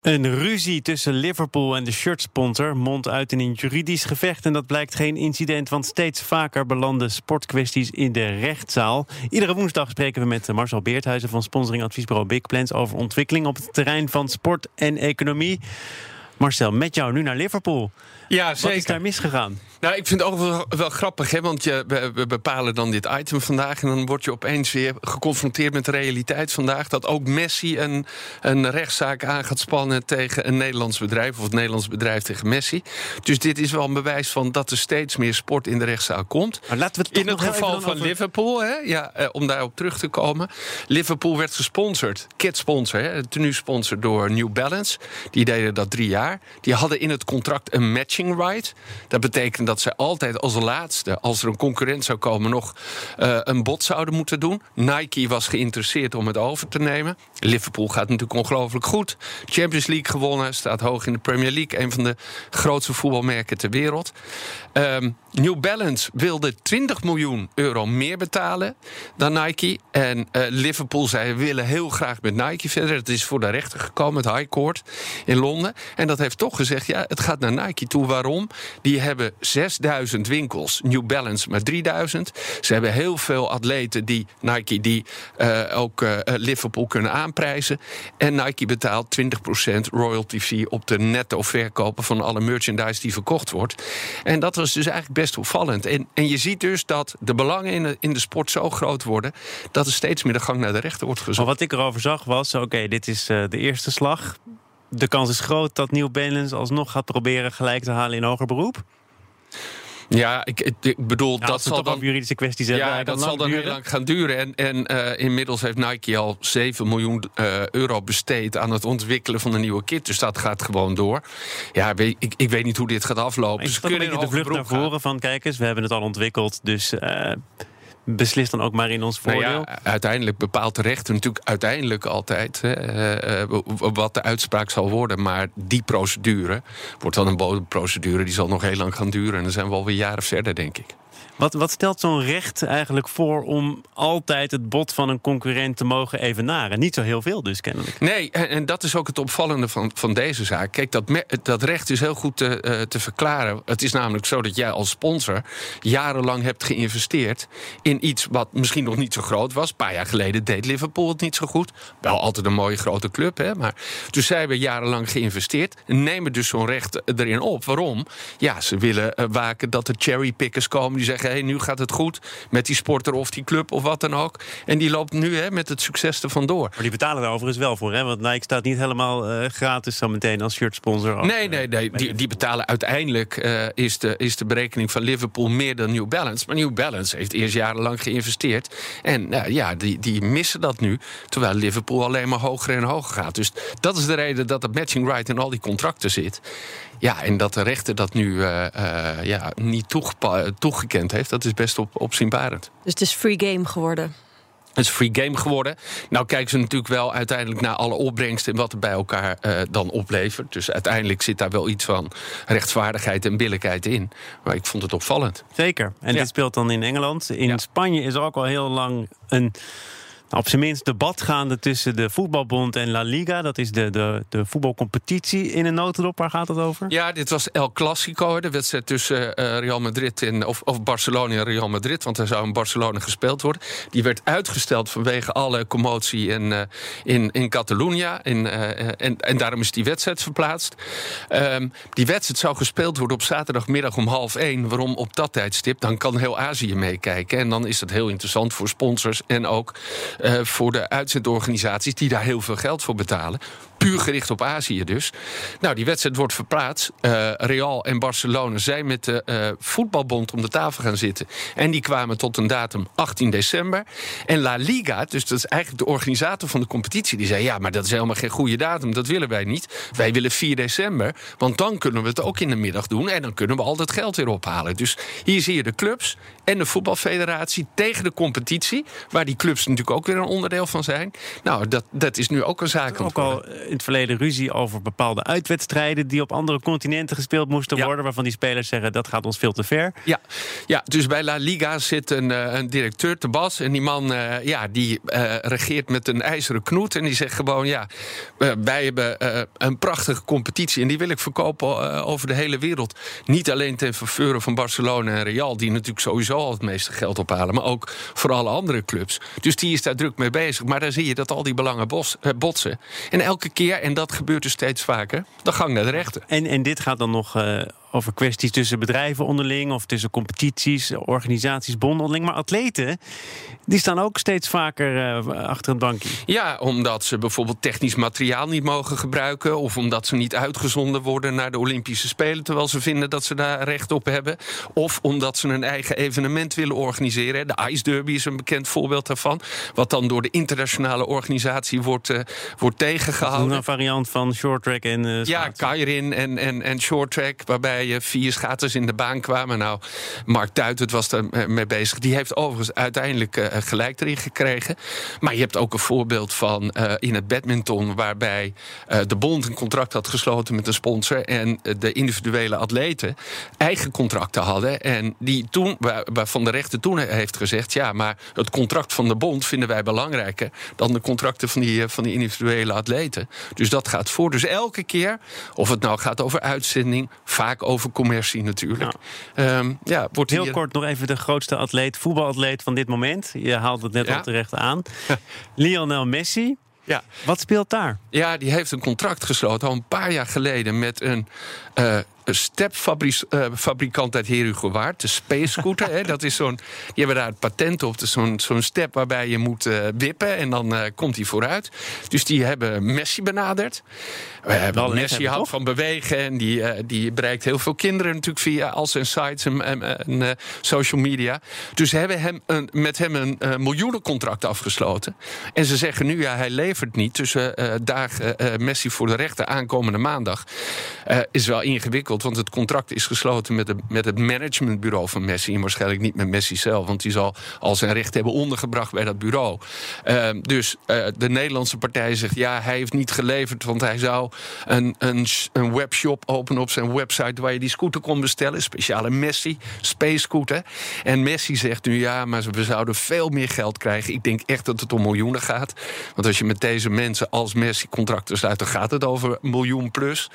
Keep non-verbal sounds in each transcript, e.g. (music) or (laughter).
Een ruzie tussen Liverpool en de shirtsponsor mondt uit in een juridisch gevecht. En dat blijkt geen incident, want steeds vaker belanden sportkwesties in de rechtszaal. Iedere woensdag spreken we met Marcel Beerthuizen van sponsoringadviesbureau Big Plans over ontwikkeling op het terrein van sport en economie. Marcel, met jou nu naar Liverpool. Ja, zeker. Wat is daar misgegaan? Nou, ik vind het ook wel, wel grappig, hè? want je, we, we, bepalen dan dit item vandaag... en dan word je opeens weer geconfronteerd met de realiteit vandaag... dat ook Messi een, een rechtszaak aan gaat spannen tegen een Nederlands bedrijf... of het Nederlands bedrijf tegen Messi. Dus dit is wel een bewijs van dat er steeds meer sport in de rechtszaal komt. Maar laten we het in het geval van Liverpool, hè? Ja, eh, om daarop terug te komen... Liverpool werd gesponsord, kit-sponsor, hè? tenue-sponsor door New Balance. Die deden dat drie jaar. Die hadden in het contract een matching right. Dat betekent dat ze altijd als laatste, als er een concurrent zou komen, nog uh, een bod zouden moeten doen. Nike was geïnteresseerd om het over te nemen. Liverpool gaat natuurlijk ongelooflijk goed. Champions League gewonnen, staat hoog in de Premier League. Een van de grootste voetbalmerken ter wereld. Um, New Balance wilde 20 miljoen euro meer betalen dan Nike. En uh, Liverpool zei: we willen heel graag met Nike verder. Het is voor de rechter gekomen, het High Court in Londen. En dat heeft toch gezegd: ja, het gaat naar Nike toe. Waarom? Die hebben 6000 winkels, New Balance maar 3000. Ze hebben heel veel atleten die Nike die uh, ook uh, Liverpool kunnen aanprijzen. En Nike betaalt 20% royalty fee op de netto verkopen van alle merchandise die verkocht wordt. En dat was dus eigenlijk best opvallend. En, en je ziet dus dat de belangen in de, in de sport zo groot worden dat er steeds meer de gang naar de rechter wordt gezocht. Maar wat ik erover zag was: oké, dit is uh, de eerste slag. De kans is groot dat New Balance alsnog gaat proberen gelijk te halen in hoger beroep. Ja, ik, ik bedoel, ja, dat zal dan. juridische kwesties hebben. Ja, dat zal dan heel lang gaan duren. En, en uh, inmiddels heeft Nike al 7 miljoen uh, euro besteed aan het ontwikkelen van een nieuwe kit. Dus dat gaat gewoon door. Ja, weet, ik, ik weet niet hoe dit gaat aflopen. Een beetje de vlucht naar voren gaan. van: kijk eens, we hebben het al ontwikkeld. Dus. Uh, beslist dan ook maar in ons voordeel? Nou ja, uiteindelijk bepaalt de rechter natuurlijk uiteindelijk altijd hè, uh, wat de uitspraak zal worden. Maar die procedure wordt dan een bodemprocedure, die zal nog heel lang gaan duren. En dan zijn we alweer jaren verder, denk ik. Wat, wat stelt zo'n recht eigenlijk voor om altijd het bod van een concurrent te mogen evenaren? Niet zo heel veel dus kennelijk. Nee, en, dat is ook het opvallende van, van deze zaak. Kijk, dat, dat recht is heel goed te, uh, te verklaren. Het is namelijk zo dat jij als sponsor jarenlang hebt geïnvesteerd in iets wat misschien nog niet zo groot was. Een paar jaar geleden deed Liverpool het niet zo goed. Wel altijd een mooie grote club, hè. Maar dus zij hebben jarenlang geïnvesteerd. Nemen dus zo'n recht erin op. Waarom? Ja, ze willen uh, waken dat er cherrypickers komen zeggen hey, nu gaat het goed met die sporter of die club of wat dan ook. En die loopt nu hè, met het succes er vandoor. Maar die betalen daar overigens wel voor, hè? Want Nike staat niet helemaal uh, gratis zo meteen als shirtsponsor. Nee, nee, nee. Die, die betalen uiteindelijk uh, is, de, is de berekening van Liverpool meer dan New Balance. Maar New Balance heeft eerst jarenlang geïnvesteerd. En uh, ja, die, die missen dat nu. Terwijl Liverpool alleen maar hoger en hoger gaat. Dus dat is de reden dat het matching right in al die contracten zit. Ja, en dat de rechter dat nu uh, uh, ja, niet toegekend heeft, dat is best op, opzienbarend. Dus het is free game geworden? Het is free game geworden. Nou kijken ze natuurlijk wel uiteindelijk naar alle opbrengsten... en wat er bij elkaar uh, dan oplevert. Dus uiteindelijk zit daar wel iets van rechtvaardigheid en billijkheid in. Maar ik vond het opvallend. Zeker. En ja. dit speelt dan in Engeland. In ja. Spanje is er ook al heel lang een op zijn minst debat gaande tussen de voetbalbond en La Liga. Dat is de, de, de voetbalcompetitie in een notendop. Waar gaat het over? Ja, dit was El Clasico, de wedstrijd tussen uh, Real Madrid en, of, of Barcelona en Real Madrid. Want er zou in Barcelona gespeeld worden. Die werd uitgesteld vanwege alle commotie in, uh, in, in Catalunya. In, uh, en, en daarom is die wedstrijd verplaatst. Um, die wedstrijd zou gespeeld worden op zaterdagmiddag om half één. Waarom op dat tijdstip? Dan kan heel Azië meekijken. En dan is dat heel interessant voor sponsors en ook voor de uitzendorganisaties die daar heel veel geld voor betalen. Puur gericht op Azië dus. Nou, die wedstrijd wordt verplaatst. Uh, Real en Barcelona zijn met de uh, voetbalbond om de tafel gaan zitten. En die kwamen tot een datum 18 december. En La Liga, dus dat is eigenlijk de organisator van de competitie, die zei: Ja, maar dat is helemaal geen goede datum. Dat willen wij niet. Wij willen 4 december. Want dan kunnen we het ook in de middag doen. En dan kunnen we al dat geld weer ophalen. Dus hier zie je de clubs en de voetbalfederatie tegen de competitie. Waar die clubs natuurlijk ook weer een onderdeel van zijn. Nou, dat, dat is nu ook een zaak. Ook al in het verleden ruzie over bepaalde uitwedstrijden die op andere continenten gespeeld moesten worden. Waarvan die spelers zeggen dat gaat ons veel te ver. Ja, ja dus bij La Liga zit een, eh, een directeur te Bas. En die man uh, ja, die uh, regeert met een ijzeren knoet. En die zegt gewoon: ja, wij hebben een prachtige competitie. En die wil ik verkopen over de hele wereld. Niet alleen ten faveur van Barcelona en Real, die natuurlijk sowieso al het meeste geld ophalen. Maar ook voor alle andere clubs. Dus die is daar druk mee bezig. Maar dan zie je dat al die belangen bos, botsen. En elke keer, en dat gebeurt dus steeds vaker, de gang naar de rechter. En, en dit gaat dan nog uh, over kwesties tussen bedrijven onderling of tussen competities, organisaties, bonden onderling. Maar atleten, die staan ook steeds vaker uh, achter een bankje. Ja, omdat ze bijvoorbeeld technisch materiaal niet mogen gebruiken. Of omdat ze niet uitgezonden worden naar de Olympische Spelen. Terwijl ze vinden dat ze daar recht op hebben. Of omdat ze een eigen evenement willen organiseren. De Ice Derby is een bekend voorbeeld daarvan. Wat dan door de internationale organisatie wordt, uh, wordt tegengehouden. Een variant van short track en. Uh, ja, Kairin en, en, en short track. Waarbij vier schaters in de baan kwamen. Nou, Mark Tuitert was daar mee bezig. Die heeft overigens uiteindelijk gelijk erin gekregen. Maar je hebt ook een voorbeeld van uh, in het badminton, waarbij de bond een contract had gesloten met een sponsor en de individuele atleten eigen contracten hadden. En die toen, waarvan de rechter toen heeft gezegd: ja, maar het contract van de bond vinden wij belangrijker dan de contracten van die, van die individuele atleten. Dus dat gaat voor. Dus elke keer, of het nou gaat over uitzending, vaak over commercie natuurlijk. Ja. Um, ja, wordt Heel hier... kort nog even de grootste atleet, voetbalatleet van dit moment. Je haalt het net ja. al terecht aan. Lionel Messi. Ja. Wat speelt daar? Ja, die heeft een contract gesloten al een paar jaar geleden met een uh, een stepfabrikant uh, uit Herugewaard, de Space Scooter. hè, dat is zo'n, die hebben daar het patent op. Dus zo'n, zo'n step waarbij je moet uh, wippen en dan uh, komt hij vooruit. Dus die hebben Messi benaderd. We hebben Messi houdt van bewegen en die, die bereikt heel veel kinderen natuurlijk via al zijn sites en, en, en social media. Dus ze hebben hem een, met hem een miljoenencontract afgesloten. En ze zeggen nu, ja, hij levert niet. Dus dagen Messi voor de rechter aankomende maandag. is wel ingewikkeld want het contract is gesloten met, de, met het managementbureau van Messi. En waarschijnlijk niet met Messi zelf, want die zal al zijn recht hebben ondergebracht bij dat bureau. Uh, dus uh, de Nederlandse partij zegt ja, hij heeft niet geleverd, want hij zou een, een, een webshop openen op zijn website waar je die scooter kon bestellen. Speciale Messi, Space Scooter. En Messi zegt nu ja, maar we zouden veel meer geld krijgen. Ik denk echt dat het om miljoenen gaat. Want als je met deze mensen als Messi contracten sluit, dan gaat het over miljoen plus.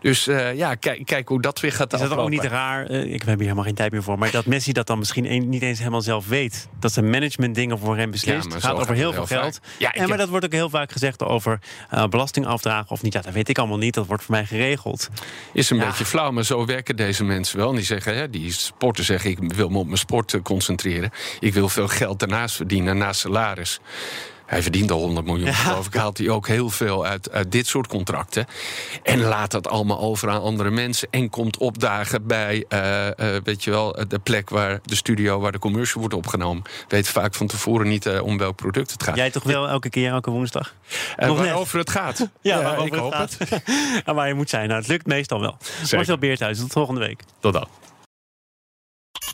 Dus uh, ja, kijk, kijk hoe dat weer gaat Is dat ook niet raar? Uh, ik heb hier helemaal geen tijd meer voor. Maar dat Messi dat dan misschien een, niet eens helemaal zelf weet. Dat zijn management dingen voor hem beslist. Ja, het gaat over heel veel geld. Ja, en maar dat wordt ook heel vaak gezegd over uh, belastingafdragen of niet. Ja, dat weet ik allemaal niet. Dat wordt voor mij geregeld. Is een beetje flauw, maar zo werken deze mensen wel. En die zeggen, hè, die sporten zeggen, ik wil me op mijn sport concentreren. Ik wil veel geld daarnaast verdienen, naast salaris. Hij verdient al 100 miljoen, ja. geloof ik. Haalt hij ook heel veel uit, uit dit soort contracten. En laat dat allemaal over aan andere mensen. En komt opdagen bij, uh, uh, weet je wel, de plek waar de studio, waar de commercial wordt opgenomen. Weet vaak van tevoren niet uh, om welk product het gaat. Jij toch wel elke keer, elke woensdag? Nog waarover het gaat. (laughs) ja, waarover ik hoop het. Gaat. (laughs) en waar je moet zijn. Nou, het lukt meestal wel. Zeker. Marcel Beerthuis, tot volgende week. Tot dan.